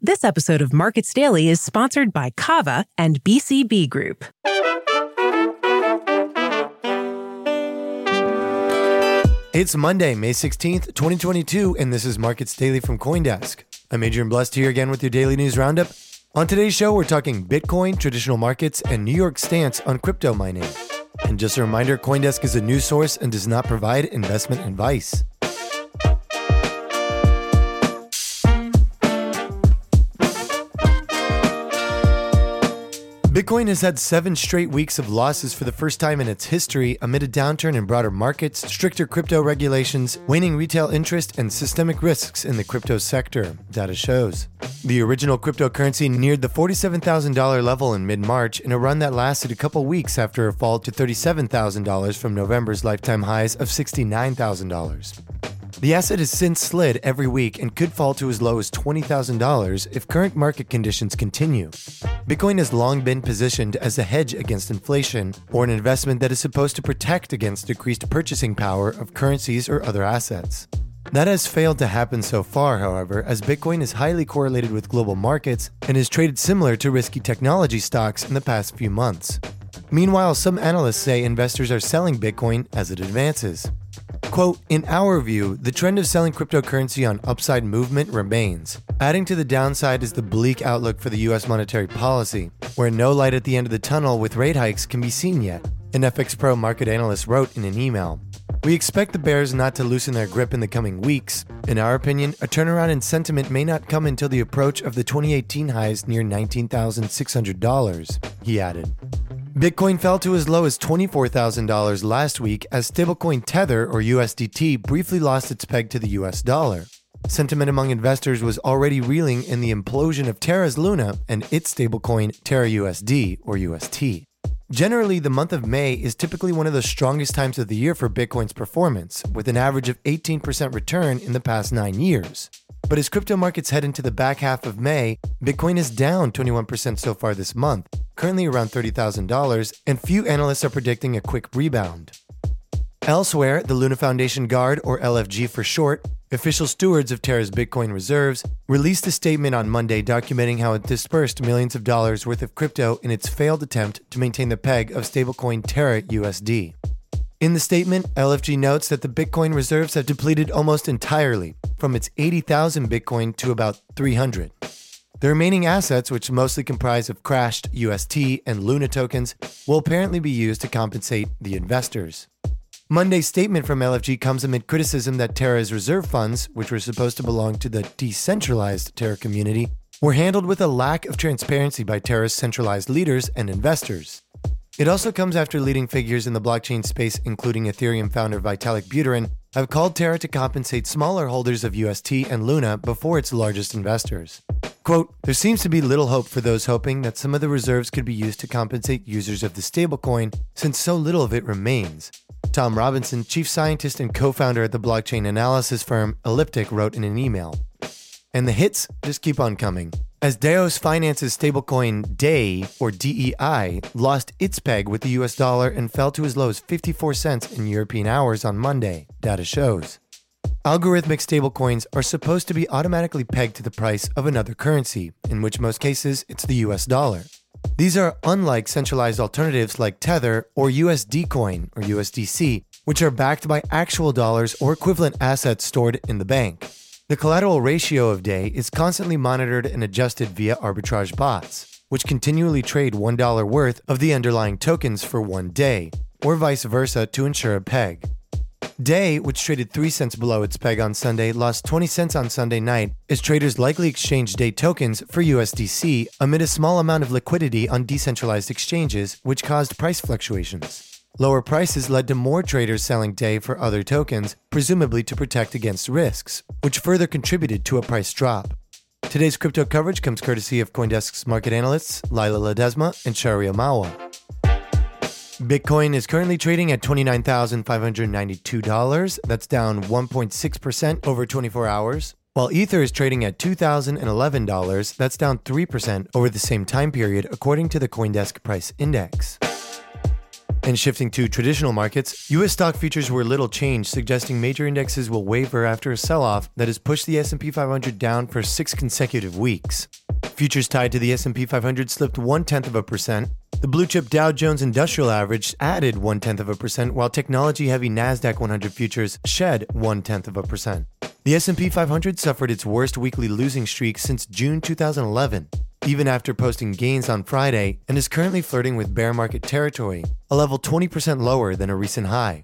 This episode of Markets Daily is sponsored by Kava and BCB Group. It's Monday, May 16th, 2022, and this is Markets Daily from Coindesk. I'm Adrian Blust here again with your daily news roundup. On today's show, we're talking Bitcoin, traditional markets, and New York's stance on crypto mining. And just a reminder Coindesk is a news source and does not provide investment advice. Bitcoin has had seven straight weeks of losses for the first time in its history amid a downturn in broader markets, stricter crypto regulations, waning retail interest, and systemic risks in the crypto sector, data shows. The original cryptocurrency neared the $47,000 level in mid March in a run that lasted a couple weeks after a fall to $37,000 from November's lifetime highs of $69,000. The asset has since slid every week and could fall to as low as $20,000 if current market conditions continue. Bitcoin has long been positioned as a hedge against inflation or an investment that is supposed to protect against decreased purchasing power of currencies or other assets. That has failed to happen so far, however, as Bitcoin is highly correlated with global markets and is traded similar to risky technology stocks in the past few months. Meanwhile, some analysts say investors are selling Bitcoin as it advances. Quote, in our view, the trend of selling cryptocurrency on upside movement remains. Adding to the downside is the bleak outlook for the US monetary policy, where no light at the end of the tunnel with rate hikes can be seen yet, an FX Pro market analyst wrote in an email. We expect the bears not to loosen their grip in the coming weeks. In our opinion, a turnaround in sentiment may not come until the approach of the 2018 highs near $19,600, he added. Bitcoin fell to as low as $24,000 last week as stablecoin Tether, or USDT, briefly lost its peg to the US dollar. Sentiment among investors was already reeling in the implosion of Terra's Luna and its stablecoin Terra USD, or UST. Generally, the month of May is typically one of the strongest times of the year for Bitcoin's performance, with an average of 18% return in the past nine years. But as crypto markets head into the back half of May, Bitcoin is down 21% so far this month, currently around $30,000, and few analysts are predicting a quick rebound. Elsewhere, the Luna Foundation Guard, or LFG for short, official stewards of Terra's Bitcoin reserves, released a statement on Monday documenting how it dispersed millions of dollars worth of crypto in its failed attempt to maintain the peg of stablecoin Terra USD. In the statement, LFG notes that the Bitcoin reserves have depleted almost entirely, from its 80,000 Bitcoin to about 300. The remaining assets, which mostly comprise of crashed UST and Luna tokens, will apparently be used to compensate the investors. Monday's statement from LFG comes amid criticism that Terra's reserve funds, which were supposed to belong to the decentralized Terra community, were handled with a lack of transparency by Terra's centralized leaders and investors. It also comes after leading figures in the blockchain space, including Ethereum founder Vitalik Buterin, have called Terra to compensate smaller holders of UST and Luna before its largest investors. Quote, there seems to be little hope for those hoping that some of the reserves could be used to compensate users of the stablecoin, since so little of it remains. Tom Robinson, chief scientist and co founder at the blockchain analysis firm Elliptic, wrote in an email. And the hits just keep on coming. As Deus Finance's stablecoin DEI, or DEI, lost its peg with the US dollar and fell to as low as 54 cents in European hours on Monday, data shows. Algorithmic stablecoins are supposed to be automatically pegged to the price of another currency, in which most cases it's the US dollar. These are unlike centralized alternatives like Tether or USD Coin or USDC, which are backed by actual dollars or equivalent assets stored in the bank. The collateral ratio of DEI is constantly monitored and adjusted via arbitrage bots, which continually trade $1 worth of the underlying tokens for one DEI, or vice versa to ensure a peg. DEI, which traded 3 cents below its peg on Sunday, lost 20 cents on Sunday night as traders likely exchanged DEI tokens for USDC amid a small amount of liquidity on decentralized exchanges, which caused price fluctuations. Lower prices led to more traders selling DEI for other tokens, presumably to protect against risks, which further contributed to a price drop. Today's crypto coverage comes courtesy of Coindesk's market analysts Lyllah Ledesma and Shaurya Malwa. Bitcoin is currently trading at $29,592. That's down 1.6% over 24 hours. While Ether is trading at $2,011, that's down 3% over the same time period, according to the Coindesk Price Index. And shifting to traditional markets, US stock futures were little changed, suggesting major indexes will waver after a sell-off that has pushed the S&P 500 down for 6 consecutive weeks. Futures tied to the S&P 500 slipped one tenth of a percent. The blue chip Dow Jones Industrial Average added one tenth of a percent, while technology-heavy Nasdaq 100 futures shed one tenth of a percent. The S&P 500 suffered its worst weekly losing streak since June 2011 even after posting gains on Friday, and is currently flirting with bear market territory, a level 20% lower than a recent high.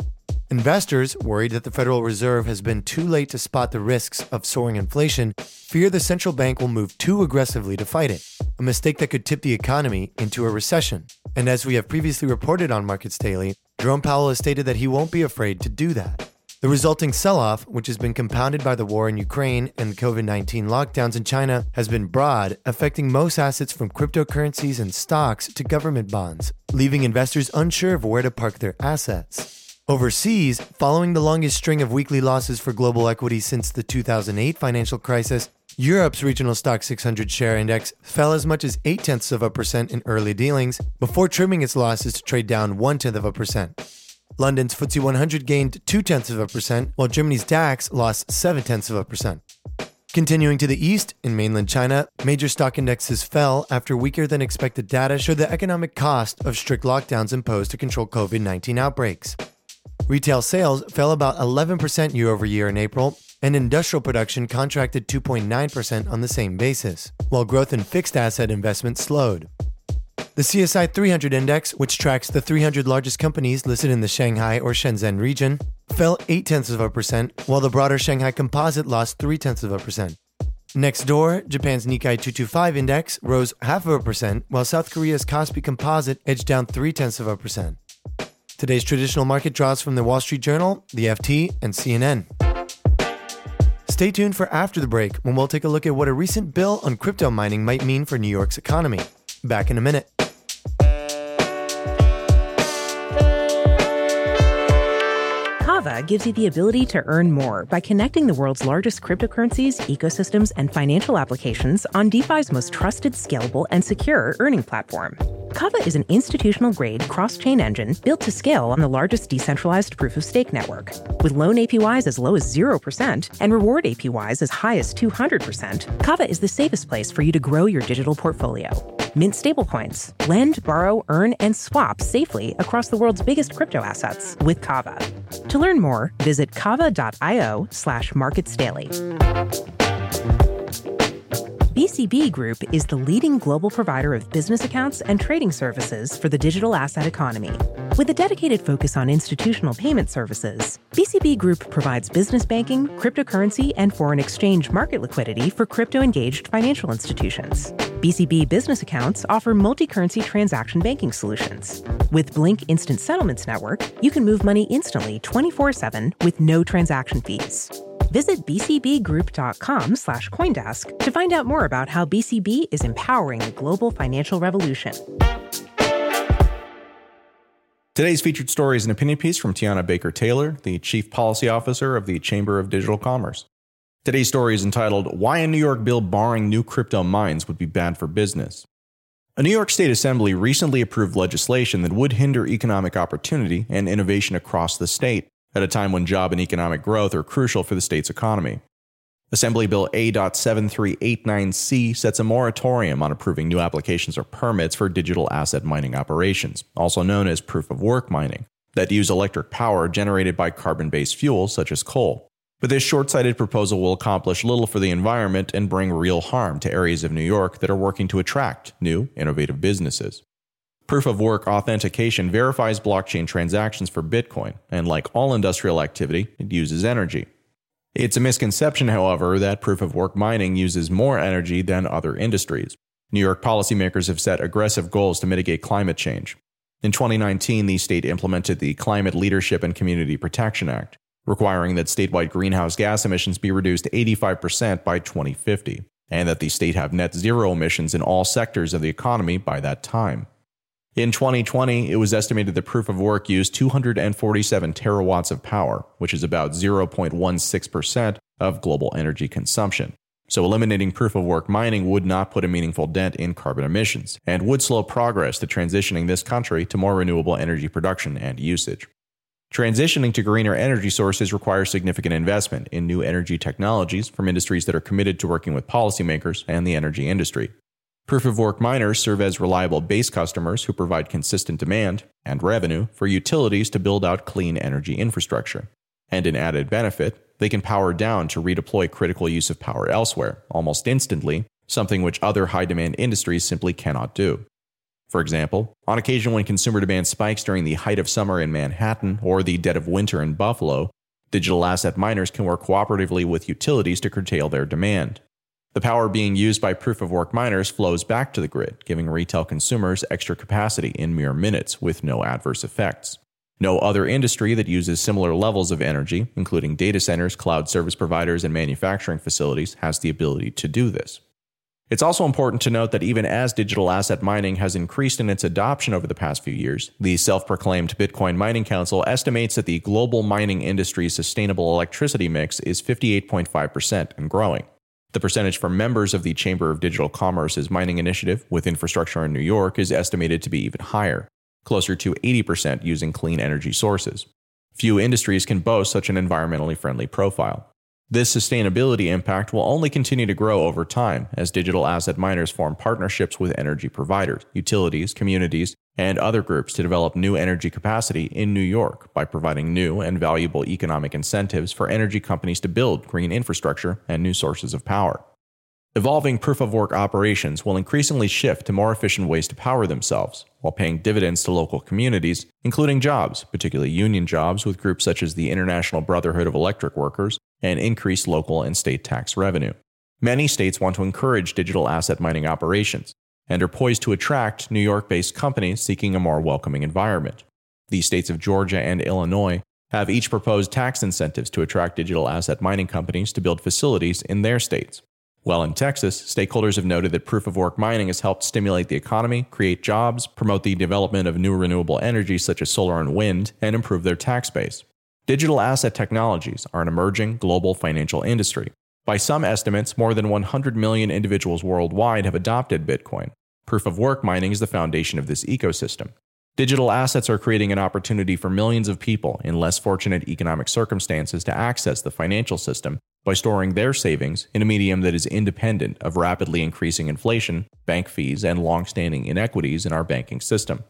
Investors, worried that the Federal Reserve has been too late to spot the risks of soaring inflation, fear the central bank will move too aggressively to fight it, a mistake that could tip the economy into a recession. And as we have previously reported on Markets Daily, Jerome Powell has stated that he won't be afraid to do that. The resulting sell off, which has been compounded by the war in Ukraine and the COVID 19 lockdowns in China, has been broad, affecting most assets from cryptocurrencies and stocks to government bonds, leaving investors unsure of where to park their assets. Overseas, following the longest string of weekly losses for global equities since the 2008 financial crisis, Europe's regional STOXX 600 share index fell as much as 8 tenths of a percent in early dealings before trimming its losses to trade down 1 tenth of a percent. London's FTSE 100 gained two tenths of a percent, while Germany's DAX lost seven tenths of a percent. Continuing to the east, in mainland China, major stock indexes fell after weaker than expected data showed the economic cost of strict lockdowns imposed to control COVID 19 outbreaks. Retail sales fell about 11% year over year in April, and industrial production contracted 2.9% on the same basis, while growth in fixed asset investment slowed. The CSI 300 index, which tracks the 300 largest companies listed in the Shanghai or Shenzhen region, fell 8 tenths of a percent, while the broader Shanghai composite lost 3 tenths of a percent. Next door, Japan's Nikkei 225 index rose half of a percent, while South Korea's Kospi composite edged down 3 tenths of a percent. Today's traditional market draws from the Wall Street Journal, the FT, and CNN. Stay tuned for after the break when we'll take a look at what a recent bill on crypto mining might mean for New York's economy. Back in a minute. Kava gives you the ability to earn more by connecting the world's largest cryptocurrencies, ecosystems, and financial applications on DeFi's most trusted, scalable, and secure earning platform. Kava is an institutional grade cross chain engine built to scale on the largest decentralized proof of stake network. With loan APYs as low as 0% and reward APYs as high as 200%, Kava is the safest place for you to grow your digital portfolio mint stablecoins, lend, borrow, earn, and swap safely across the world's biggest crypto assets with Kava. To learn more, visit kava.io slash marketsdaily. BCB Group is the leading global provider of business accounts and trading services for the digital asset economy. With a dedicated focus on institutional payment services, BCB Group provides business banking, cryptocurrency, and foreign exchange market liquidity for crypto engaged financial institutions. BCB business accounts offer multi currency transaction banking solutions. With BLINC Instant Settlements Network, you can move money instantly 24 7 with no transaction fees. Visit bcbgroup.com slash Coindesk to find out more about how BCB is empowering the global financial revolution. Today's featured story is an opinion piece from Tiana Baker Taylor, the Chief Policy Officer of the Chamber of Digital Commerce. Today's story is entitled Why a New York Bill Barring New Crypto Mines Would Be Bad for Business. A New York State Assembly recently approved legislation that would hinder economic opportunity and innovation across the state at a time when job and economic growth are crucial for the state's economy. Assembly Bill A.7389C sets a moratorium on approving new applications or permits for digital asset mining operations, also known as proof of work mining, that use electric power generated by carbon based fuels such as coal. But this short sighted proposal will accomplish little for the environment and bring real harm to areas of New York that are working to attract new, innovative businesses. Proof of work authentication verifies blockchain transactions for Bitcoin, and like all industrial activity, it uses energy. It's a misconception, however, that proof of work mining uses more energy than other industries. New York policymakers have set aggressive goals to mitigate climate change. In 2019, the state implemented the Climate Leadership and Community Protection Act, requiring that statewide greenhouse gas emissions be reduced 85% by 2050, and that the state have net zero emissions in all sectors of the economy by that time. In 2020, it was estimated that proof of work used 247 terawatts of power, which is about 0.16% of global energy consumption. So, eliminating proof of work mining would not put a meaningful dent in carbon emissions and would slow progress to transitioning this country to more renewable energy production and usage. Transitioning to greener energy sources requires significant investment in new energy technologies from industries that are committed to working with policymakers and the energy industry. Proof of work miners serve as reliable base customers who provide consistent demand and revenue for utilities to build out clean energy infrastructure. And an added benefit, they can power down to redeploy critical use of power elsewhere, almost instantly, something which other high demand industries simply cannot do. For example, on occasion when consumer demand spikes during the height of summer in Manhattan or the dead of winter in Buffalo, digital asset miners can work cooperatively with utilities to curtail their demand. The power being used by proof of work miners flows back to the grid, giving retail consumers extra capacity in mere minutes with no adverse effects. No other industry that uses similar levels of energy, including data centers, cloud service providers, and manufacturing facilities, has the ability to do this. It's also important to note that even as digital asset mining has increased in its adoption over the past few years, the self proclaimed Bitcoin Mining Council estimates that the global mining industry's sustainable electricity mix is 58.5% and growing. The percentage for members of the Chamber of Digital Commerce's mining initiative with infrastructure in New York is estimated to be even higher, closer to 80% using clean energy sources. Few industries can boast such an environmentally friendly profile. This sustainability impact will only continue to grow over time as digital asset miners form partnerships with energy providers, utilities, communities, and other groups to develop new energy capacity in New York by providing new and valuable economic incentives for energy companies to build green infrastructure and new sources of power. Evolving proof of work operations will increasingly shift to more efficient ways to power themselves, while paying dividends to local communities, including jobs, particularly union jobs with groups such as the International Brotherhood of Electric Workers, and increase local and state tax revenue. Many states want to encourage digital asset mining operations and are poised to attract New York based companies seeking a more welcoming environment. The states of Georgia and Illinois have each proposed tax incentives to attract digital asset mining companies to build facilities in their states. While in Texas, stakeholders have noted that proof of work mining has helped stimulate the economy, create jobs, promote the development of new renewable energy such as solar and wind, and improve their tax base. Digital asset technologies are an emerging global financial industry. By some estimates, more than 100 million individuals worldwide have adopted Bitcoin. Proof of work mining is the foundation of this ecosystem. Digital assets are creating an opportunity for millions of people in less fortunate economic circumstances to access the financial system by storing their savings in a medium that is independent of rapidly increasing inflation, bank fees, and long-standing inequities in our banking system.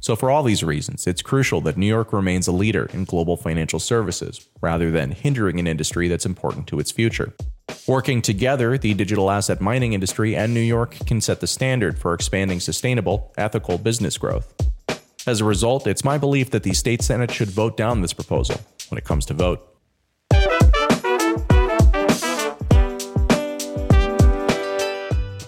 So, for all these reasons, it's crucial that New York remains a leader in global financial services, rather than hindering an industry that's important to its future. Working together, the digital asset mining industry and New York can set the standard for expanding sustainable, ethical business growth. As a result, it's my belief that the state Senate should vote down this proposal when it comes to vote.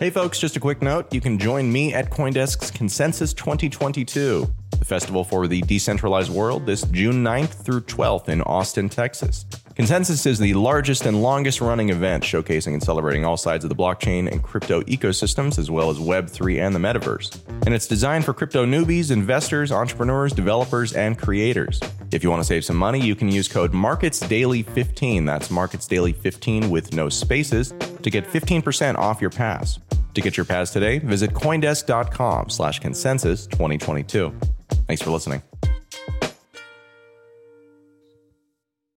Hey folks, just a quick note. You can join me at Coindesk's Consensus 2022, the festival for the decentralized world, this June 9th through 12th in Austin, Texas. Consensus is the largest and longest running event showcasing and celebrating all sides of the blockchain and crypto ecosystems, as well as Web3 and the metaverse. And it's designed for crypto newbies, investors, entrepreneurs, developers, and creators. If you want to save some money, you can use code MarketsDaily15, that's MarketsDaily15 with no spaces, to get 15% off your pass. To get your pass today, visit Coindesk.com slash consensus 2022. Thanks for listening.